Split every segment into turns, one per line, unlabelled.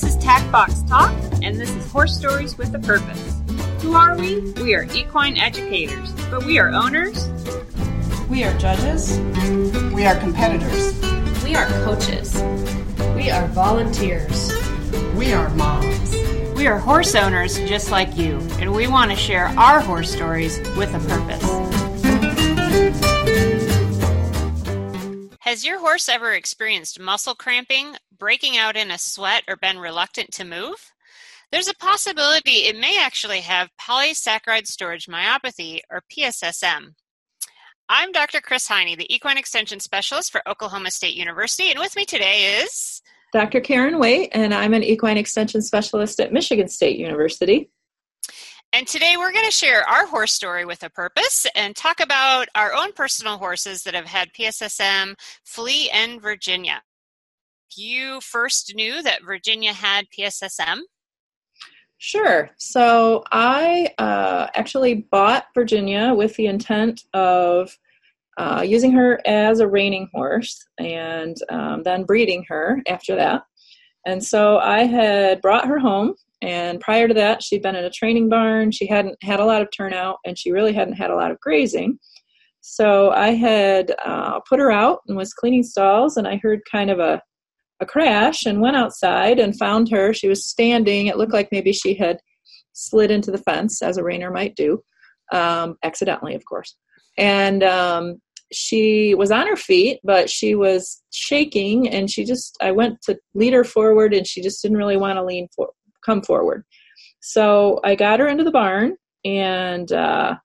This is Tack Box Talk, and this is Horse Stories with a Purpose. Who are we? We are equine educators, but we are owners.
We are judges.
We are competitors.
We are coaches.
We are volunteers.
We are moms.
We are horse owners just like you, and we want to share our horse stories with a purpose. Has your horse ever experienced muscle cramping, breaking out in a sweat, or been reluctant to move? There's a possibility it may actually have polysaccharide storage myopathy, or PSSM. I'm Dr. Kris Hiney, the Equine Extension Specialist for Oklahoma State University, and with me today is
Dr. Karen Waite, and I'm an equine extension specialist at Michigan State University.
And today we're going to share our horse story with a purpose and talk about our own personal horses that have had PSSM, Flea and Virginia. You first knew that Virginia had PSSM?
Sure. So I uh, actually bought Virginia with the intent of uh, using her as a reining horse and um, then breeding her after that. And so I had brought her home, and prior to that, she'd been in a training barn. She hadn't had a lot of turnout, and she really hadn't had a lot of grazing. So I had uh, put her out and was cleaning stalls, and I heard kind of a, a crash and went outside and found her. She was standing. It looked like maybe she had slid into the fence, as a reiner might do, um, accidentally, of course. And um, she was on her feet, but she was shaking, and she just I went to lead her forward, and she just didn't really want to lean for come forward. So I got her into the barn and uh,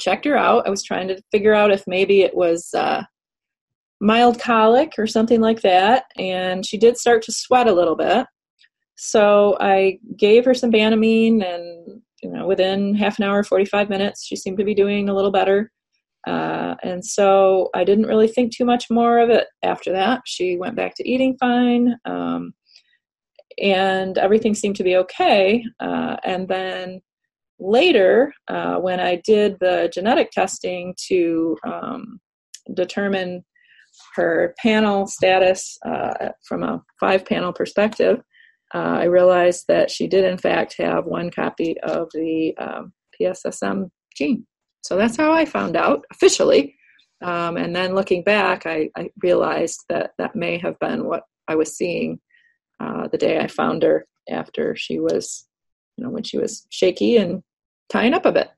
checked her out. I was trying to figure out if maybe it was uh, mild colic or something like that, and she did start to sweat a little bit. So I gave her some Banamine, and you know, within half an hour, 45 minutes, she seemed to be doing a little better. Uh, and so I didn't really think too much more of it after that. She went back to eating fine, um, and everything seemed to be okay. Uh, and then later, uh, when I did the genetic testing to um, determine her panel status uh, from a five panel perspective, uh, I realized that she did, in fact, have one copy of the um, PSSM gene. So that's how I found out officially. Um, and then looking back, I, I, realized that that may have been what I was seeing uh, the day I found her after she was, you know, when she was shaky and tying up a bit.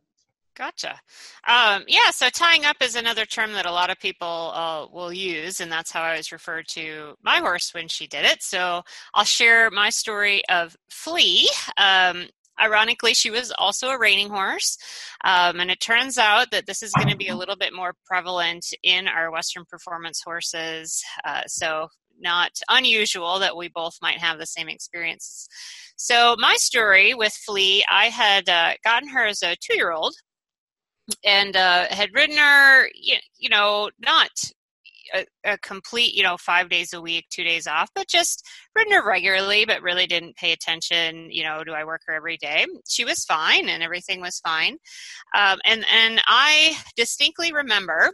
Gotcha. Um, yeah, so tying up is another term that a lot of people uh, will use, and that's how I was referred to my horse when she did it. So I'll share my story of Flea. Um, Ironically, she was also a reining horse, um, and it turns out that this is going to be a little bit more prevalent in our Western performance horses. Uh, so, not unusual that we both might have the same experiences. So, my story with Flea, I had uh, gotten her as a two year old and uh, had ridden her, you know, not a, a, complete, you know, five days a week, two days off, but just ridden her regularly, but really didn't pay attention. You know, do I work her every day? She was fine, and everything was fine. Um, and and I distinctly remember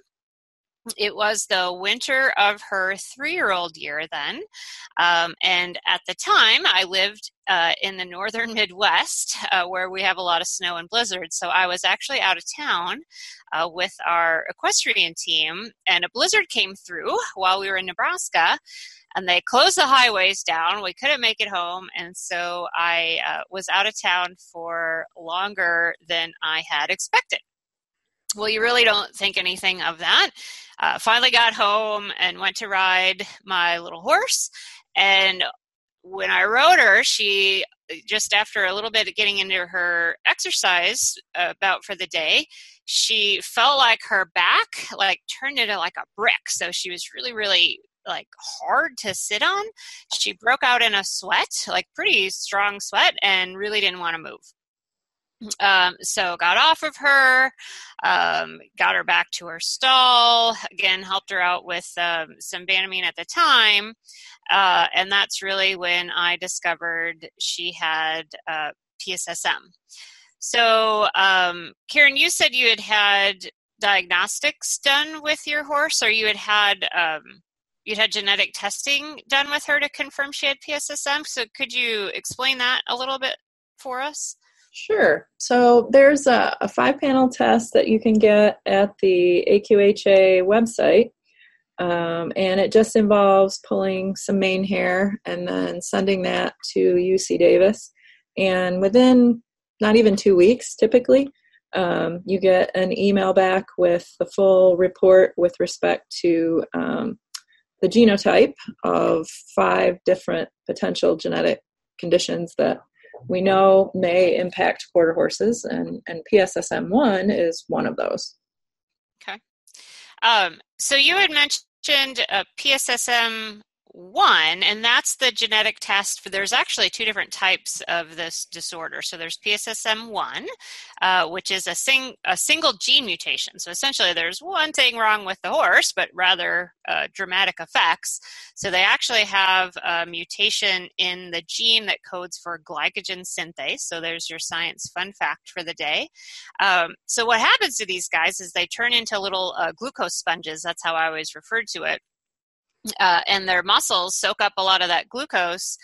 it was the winter of her three year old year then. Um, and at the time, I lived uh, in the northern Midwest uh, where we have a lot of snow and blizzards. So I was actually out of town uh, with our equestrian team, and a blizzard came through while we were in Nebraska. And they closed the highways down. We couldn't make it home. And so I uh, was out of town for longer than I had expected. Well, you really don't think anything of that. Uh, finally got home and went to ride my little horse. And when I rode her, she just after a little bit of getting into her exercise uh, about for the day, she felt like her back like turned into like a brick. So she was really, really like hard to sit on. She broke out in a sweat, like pretty strong sweat, and really didn't want to move. Um, so got off of her, um, got her back to her stall. Again, helped her out with um, some Banamine at the time, uh, and that's really when I discovered she had uh, PSSM. So, um, Karen, you said you had had diagnostics done with your horse, or you had had um, you'd had genetic testing done with her to confirm she had PSSM. So could you explain that a little bit for us?
Sure. So there's a, a five panel test that you can get at the AQHA website. Um, and it just involves pulling some mane hair and then sending that to UC Davis. And within not even two weeks, typically, um, you get an email back with the full report with respect to um, the genotype of five different potential genetic conditions that we know may impact quarter horses, and, and PSSM1 is one of those.
Okay. Um, so you had mentioned a PSSM one, and that's the genetic test for. There's actually two different types of this disorder. So there's PSSM1, uh, which is a, sing, a single gene mutation. So essentially, there's one thing wrong with the horse, but rather uh, dramatic effects. So they actually have a mutation in the gene that codes for glycogen synthase. So there's your science fun fact for the day. Um, so what happens to these guys is they turn into little uh, glucose sponges. That's how I always referred to it uh, and their muscles soak up a lot of that glucose.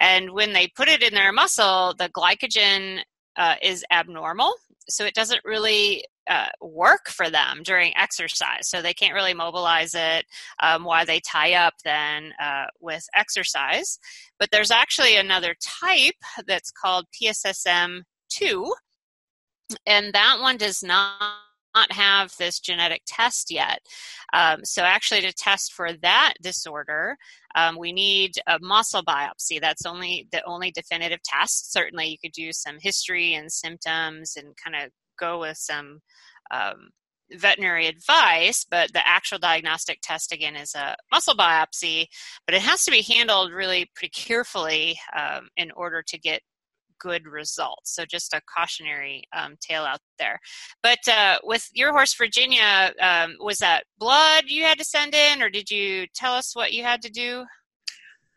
And when they put it in their muscle, the glycogen uh, is abnormal. So it doesn't really uh, work for them during exercise. So they can't really mobilize it um, while they tie up then uh, with exercise. But there's actually another type that's called PSSM2. And that one does not not have this genetic test yet. Um, so, actually, to test for that disorder, um, we need a muscle biopsy. That's only the only definitive test. Certainly, you could do some history and symptoms and kind of go with some um, veterinary advice, but the actual diagnostic test again is a muscle biopsy. But it has to be handled really pretty carefully um, in order to get good results. So just a cautionary um, tale out there. But uh, with your horse, Virginia, um, was that blood you had to send in, or did you tell us what you had to do?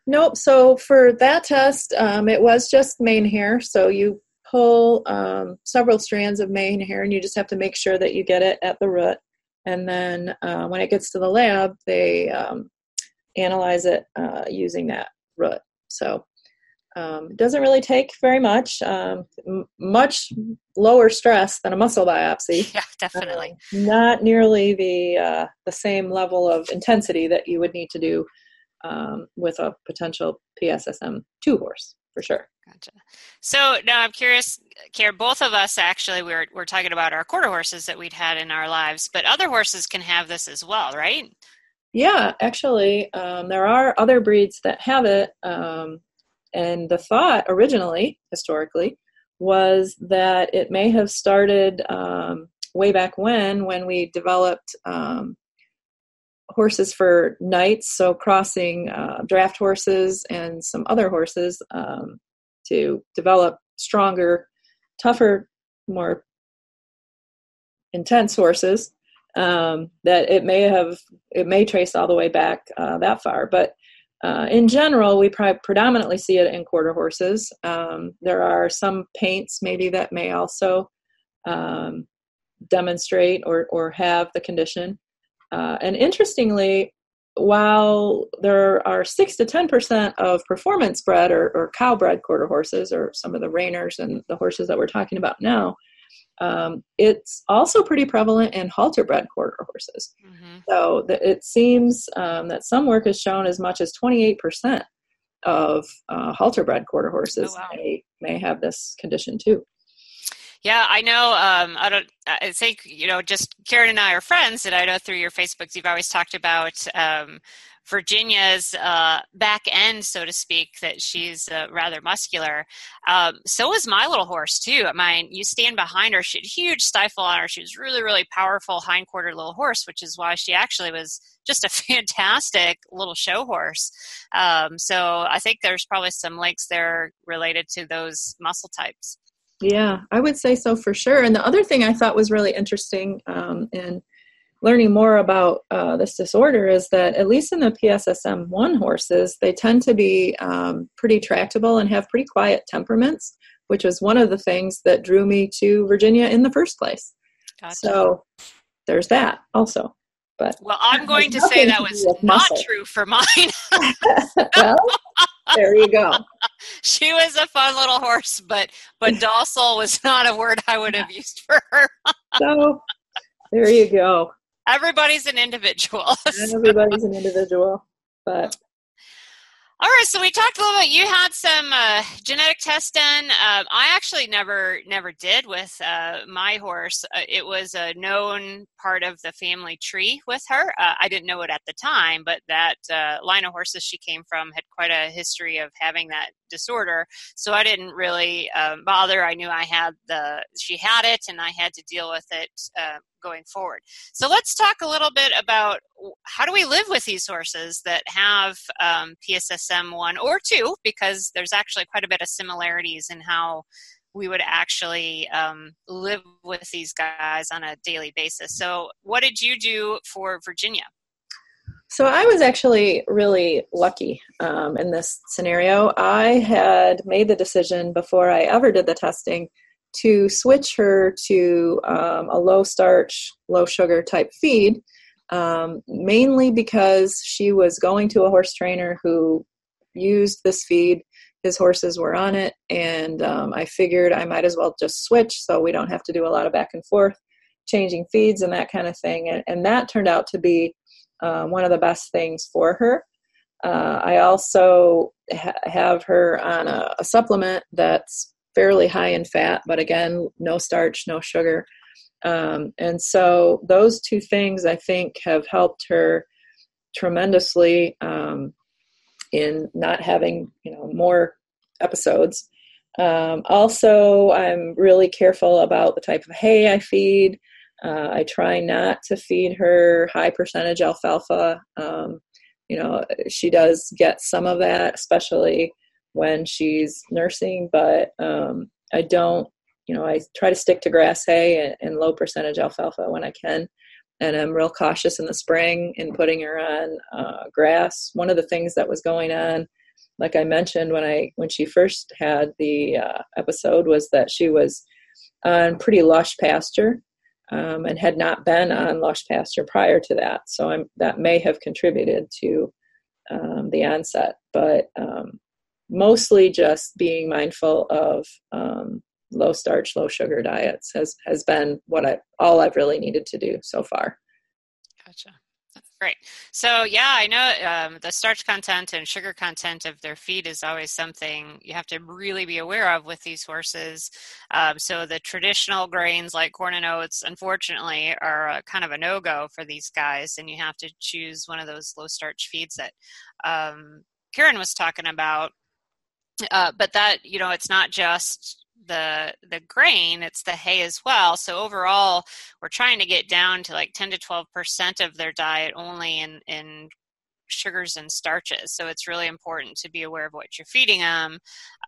Nope. So for that test, um, it was just mane hair. So you pull um, several strands of mane hair, and you just have to make sure that you get it at the root. And then uh, when it gets to the lab, they um, analyze it uh, using that root. So um, it doesn't really take very much, um, m- much lower stress than a muscle biopsy.
Yeah, definitely.
Uh, not nearly the uh, the same level of intensity that you would need to do um, with a potential PSSM two horse for sure.
Gotcha. So now I'm curious, Care. Both of us actually we're we're talking about our quarter horses that we'd had in our lives, but other horses can have this as well, right?
Yeah, actually, um, there are other breeds that have it. Um, and the thought originally, historically, was that it may have started um, way back when, when we developed um, horses for knights, so crossing uh, draft horses and some other horses um, to develop stronger, tougher, more intense horses. Um, that it may have, it may trace all the way back uh, that far, but uh, in general, we predominantly see it in quarter horses. Um, there are some paints maybe that may also um, demonstrate or, or have the condition. Uh, and interestingly, while there are 6 to 10% of performance bred or, or cow bred quarter horses, or some of the reiners and the horses that we're talking about now, um, it's also pretty prevalent in halter bred quarter horses. Mm-hmm. So the, it seems um, that some work has shown as much as 28% of uh, halter bred quarter horses oh, wow. may, may have this condition too.
Yeah, I know. Um, I don't. I think you know. Just Karen and I are friends, and I know through your Facebooks you've always talked about um, Virginia's uh, back end, so to speak, that she's uh, rather muscular. Um, so is my little horse too. I mean, you stand behind her; she had huge stifle on her. She was really, really powerful hindquarter little horse, which is why she actually was just a fantastic little show horse. Um, so I think there's probably some links there related to those muscle types.
Yeah, I would say so for sure. And the other thing I thought was really interesting, um, and learning more about uh, this disorder is that at least in the PSSM1 horses, they tend to be um, pretty tractable and have pretty quiet temperaments, which was one of the things that drew me to Virginia in the first place. Gotcha. So there's that also. But
well, I'm going to say that was not muscle. true for mine.
well, there you go.
she was a fun little horse, but but docile was not a word I would have used for her.
so there you go.
Everybody's an individual.
Everybody's an individual, but
all right, so we talked a little bit. You had some uh, genetic tests done. Uh, I actually never never did with uh, my horse. Uh, it was a known part of the family tree with her. Uh, I didn't know it at the time, but that uh, line of horses she came from had quite a history of having that disorder. So I didn't really bother. I knew I had the she had it, and I had to deal with it going forward. So let's talk a little bit about how do we live with these horses that have um, PSSM one or two, because there's actually quite a bit of similarities in how we would actually um, live with these guys on a daily basis. So, what did you do for Virginia?
So I was actually really lucky um, in this scenario. I had made the decision before I ever did the testing to switch her to um, a low starch, low sugar type feed, um, mainly because she was going to a horse trainer who used this feed. His horses were on it, and um, I figured I might as well just switch so we don't have to do a lot of back and forth changing feeds and that kind of thing. And, and that turned out to be um, one of the best things for her. Uh, I also ha- have her on a, a supplement that's fairly high in fat, but again, no starch, no sugar. Um, and so those two things I think have helped her tremendously um, in not having you know more episodes. Um, also, I'm really careful about the type of hay I feed. Uh, I try not to feed her high percentage alfalfa. Um, you know, she does get some of that, especially when she's nursing, but um, I don't, you know, I try to stick to grass hay and, and, low percentage alfalfa when I can. And I'm real cautious in the spring in putting her on uh, grass. One of the things that was going on, like I mentioned when I when she first had the uh, episode, was that she was on pretty lush pasture um, and had not been on lush pasture prior to that. So I'm, that may have contributed to um, the onset. But um, mostly just being mindful of um, low starch, low sugar diets has has been what I all I've really needed to do so far.
Gotcha. Great. So yeah, I know um, the starch content and sugar content of their feed is always something you have to really be aware of with these horses. Um, so the traditional grains like corn and oats, unfortunately, are a, kind of a no go for these guys, and you have to choose one of those low starch feeds that um, Karen was talking about uh, but that you know it's not just the the grain it's the hay as well. So overall we're trying to get down to like 10 to 12 percent of their diet only in in sugars and starches. So it's really important to be aware of what you're feeding them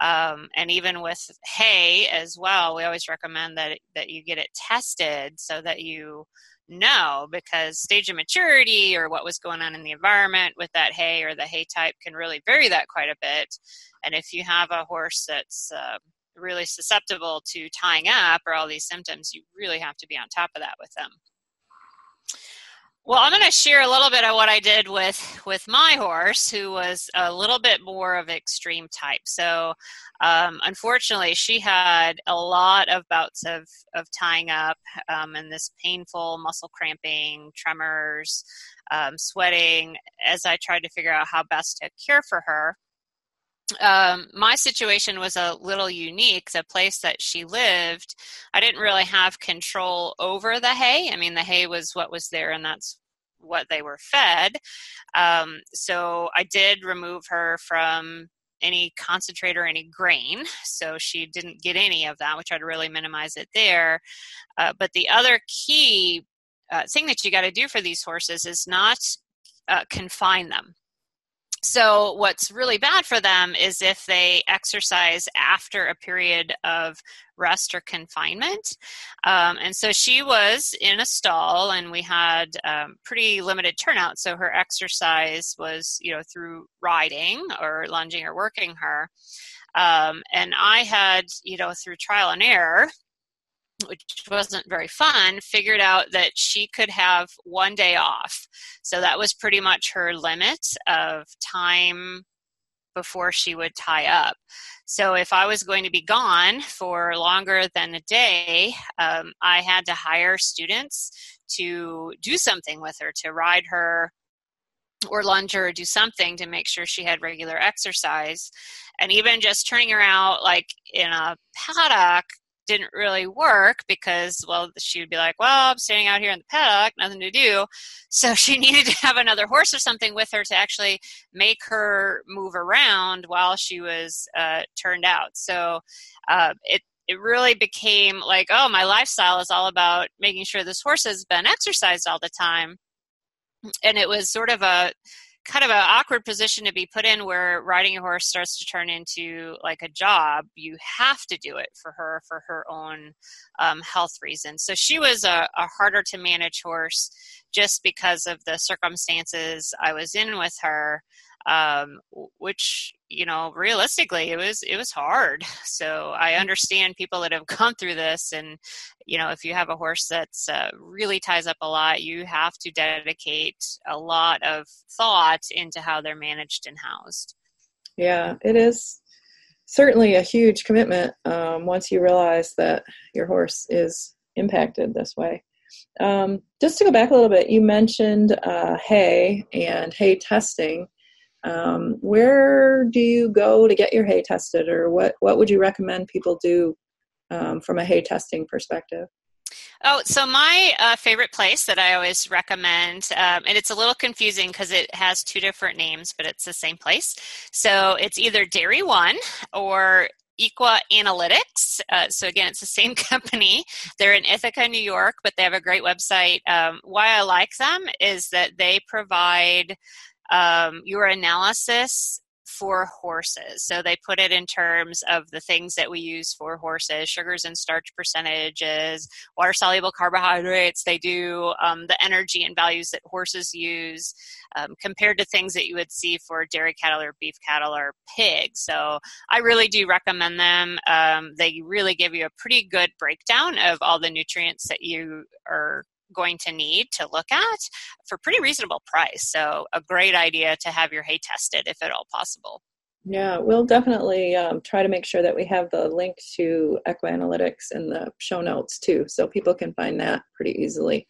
um, and even with hay as well we always recommend that that you get it tested so that you know because stage of maturity or what was going on in the environment with that hay or the hay type can really vary that quite a bit. And if you have a horse that's uh, really susceptible to tying up or all these symptoms you really have to be on top of that with them well, I'm going to share a little bit of what I did with with my horse, who was a little bit more of extreme type. So, um, unfortunately, she had a lot of bouts of of tying up um, and this painful muscle cramping, tremors, um, sweating. As I tried to figure out how best to care for her, um, my situation was a little unique. The place that she lived, I didn't really have control over the hay. I mean, the hay was what was there, and that's what they were fed. Um, so I did remove her from any concentrate or any grain, so she didn't get any of that. We tried to really minimize it there. Uh, but the other key uh, thing that you got to do for these horses is not uh, confine them. So, what's really bad for them is if they exercise after a period of rest or confinement. Um, and so she was in a stall, and we had um, pretty limited turnout. So her exercise was, you know, through riding or lunging or working her. Um, and I had, you know, through trial and error, which wasn't very fun, figured out that she could have one day off. So that was pretty much her limit of time before she would tie up. So if I was going to be gone for longer than a day, um, I had to hire students to do something with her, to ride her or lunge her or do something to make sure she had regular exercise. And even just turning her out like in a paddock didn't really work because, well, she would be like, well, I'm standing out here in the paddock, nothing to do. So she needed to have another horse or something with her to actually make her move around while she was uh, turned out. So uh, it, it really became like, oh, my lifestyle is all about making sure this horse has been exercised all the time. And it was sort of a kind of an awkward position to be put in where riding a horse starts to turn into like a job. You have to do it for her for her own um, health reasons. So she was a, a harder to manage horse just because of the circumstances I was in with her um, which you know realistically it was it was hard. So i mm. understand people that have gone through this and you know if you have a horse that's uh, really ties up a lot you have to dedicate a lot of thought into how they're managed and housed.
Yeah it is certainly a huge commitment um, once you realize that your horse is impacted this way. Um, just to go back a little bit you mentioned uh, hay and hay testing um, where do you go to get your hay tested, or what what would you recommend people do um, from a hay testing perspective?
Oh, so my uh, favorite place that I always recommend, um, and it's a little confusing because it has two different names, but it's the same place. So it's either Dairy One or Equa Analytics. Uh, so again, it's the same company. They're in Ithaca, New York, but they have a great website. Um, why I like them is that they provide um, your analysis for horses. So they put it in terms of the things that we use for horses sugars and starch percentages, water soluble carbohydrates. They do um, the energy and values that horses use um, compared to things that you would see for dairy cattle or beef cattle or pigs. So I really do recommend them. Um, they really give you a pretty good breakdown of all the nutrients that you are going to need to look at for pretty reasonable price. So a great idea to have your hay tested if at all possible.
Yeah, we'll definitely um, try to make sure that we have the link to Equa Analytics in the show notes too, so people can find that pretty easily.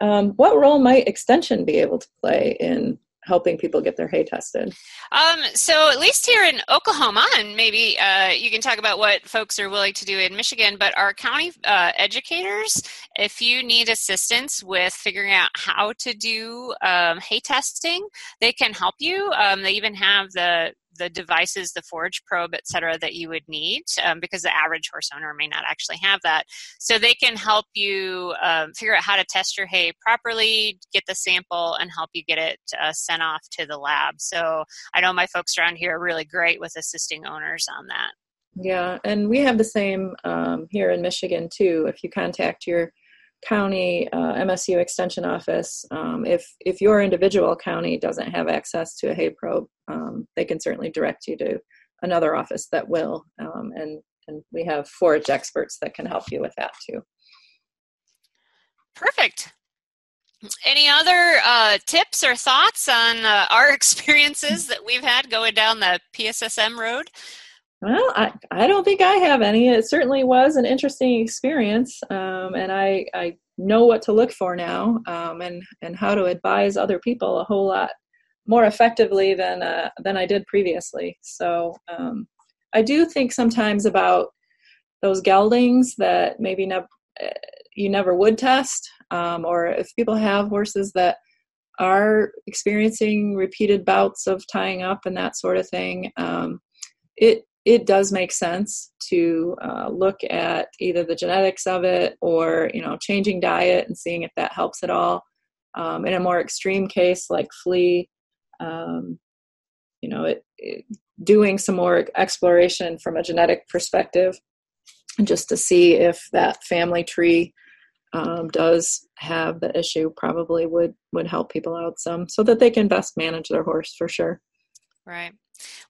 Um, what role might extension be able to play in helping people get their hay tested?
Um, so at least here in Oklahoma, and maybe uh, you can talk about what folks are willing to do in Michigan, but our county uh, educators, if you need assistance with figuring out how to do um, hay testing, they can help you. Um, they even have the the devices, the forage probe, et cetera, that you would need um, because the average horse owner may not actually have that. So they can help you um, figure out how to test your hay properly, get the sample, and help you get it uh, sent off to the lab. So I know my folks around here are really great with assisting owners on that.
Yeah, and we have the same um, here in Michigan too. If you contact your county uh, MSU extension office, um, if if your individual county doesn't have access to a hay probe, um, they can certainly direct you to another office that will, um, and and we have forage experts that can help you with that too.
Perfect. Any other uh, tips or thoughts on uh, our experiences that we've had going down the PSSM road?
Well, I, I don't think I have any. It certainly was an interesting experience, um, and I, I know what to look for now um, and, and how to advise other people a whole lot more effectively than, uh, than I did previously. So um, I do think sometimes about those geldings that maybe never you never would test, um, or if people have horses that are experiencing repeated bouts of tying up and that sort of thing. Um, it it does make sense to uh, look at either the genetics of it or you know changing diet and seeing if that helps at all. Um, in a more extreme case like flea um, you know it, it, doing some more exploration from a genetic perspective just to see if that family tree um, does have the issue probably would would help people out some so that they can best manage their horse for sure.
Right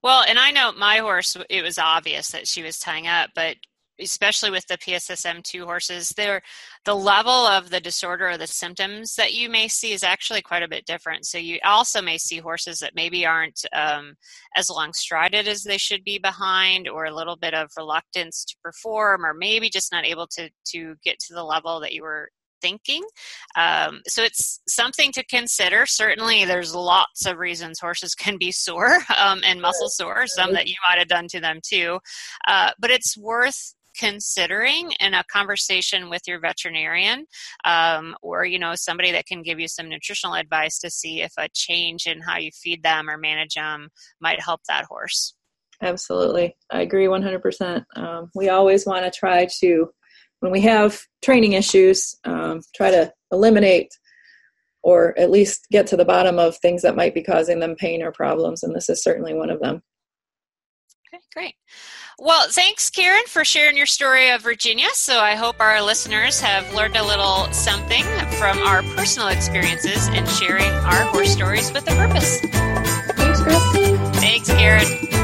well, and I know my horse, it was obvious that she was tying up, but especially with the PSSM2 horses, there the level of the disorder or the symptoms that you may see is actually quite a bit different. So you also may see horses that maybe aren't um, as long strided as they should be behind, or a little bit of reluctance to perform, or maybe just not able to to get to the level that you were thinking. Um, so it's something to consider. Certainly, there's lots of reasons horses can be sore um, and muscle sore, some that you might have done to them too. Uh, but it's worth considering in a conversation with your veterinarian um, or you know somebody that can give you some nutritional advice to see if a change in how you feed them or manage them might help that horse
absolutely i agree 100% um, we always want to try to when we have training issues um, try to eliminate or at least get to the bottom of things that might be causing them pain or problems and this is certainly one of them
okay great well, thanks, Karen, for sharing your story of Virginia. So I hope our listeners have learned a little something from our personal experiences in sharing our horse stories with a purpose.
Thanks, Christy.
Thanks, Karen.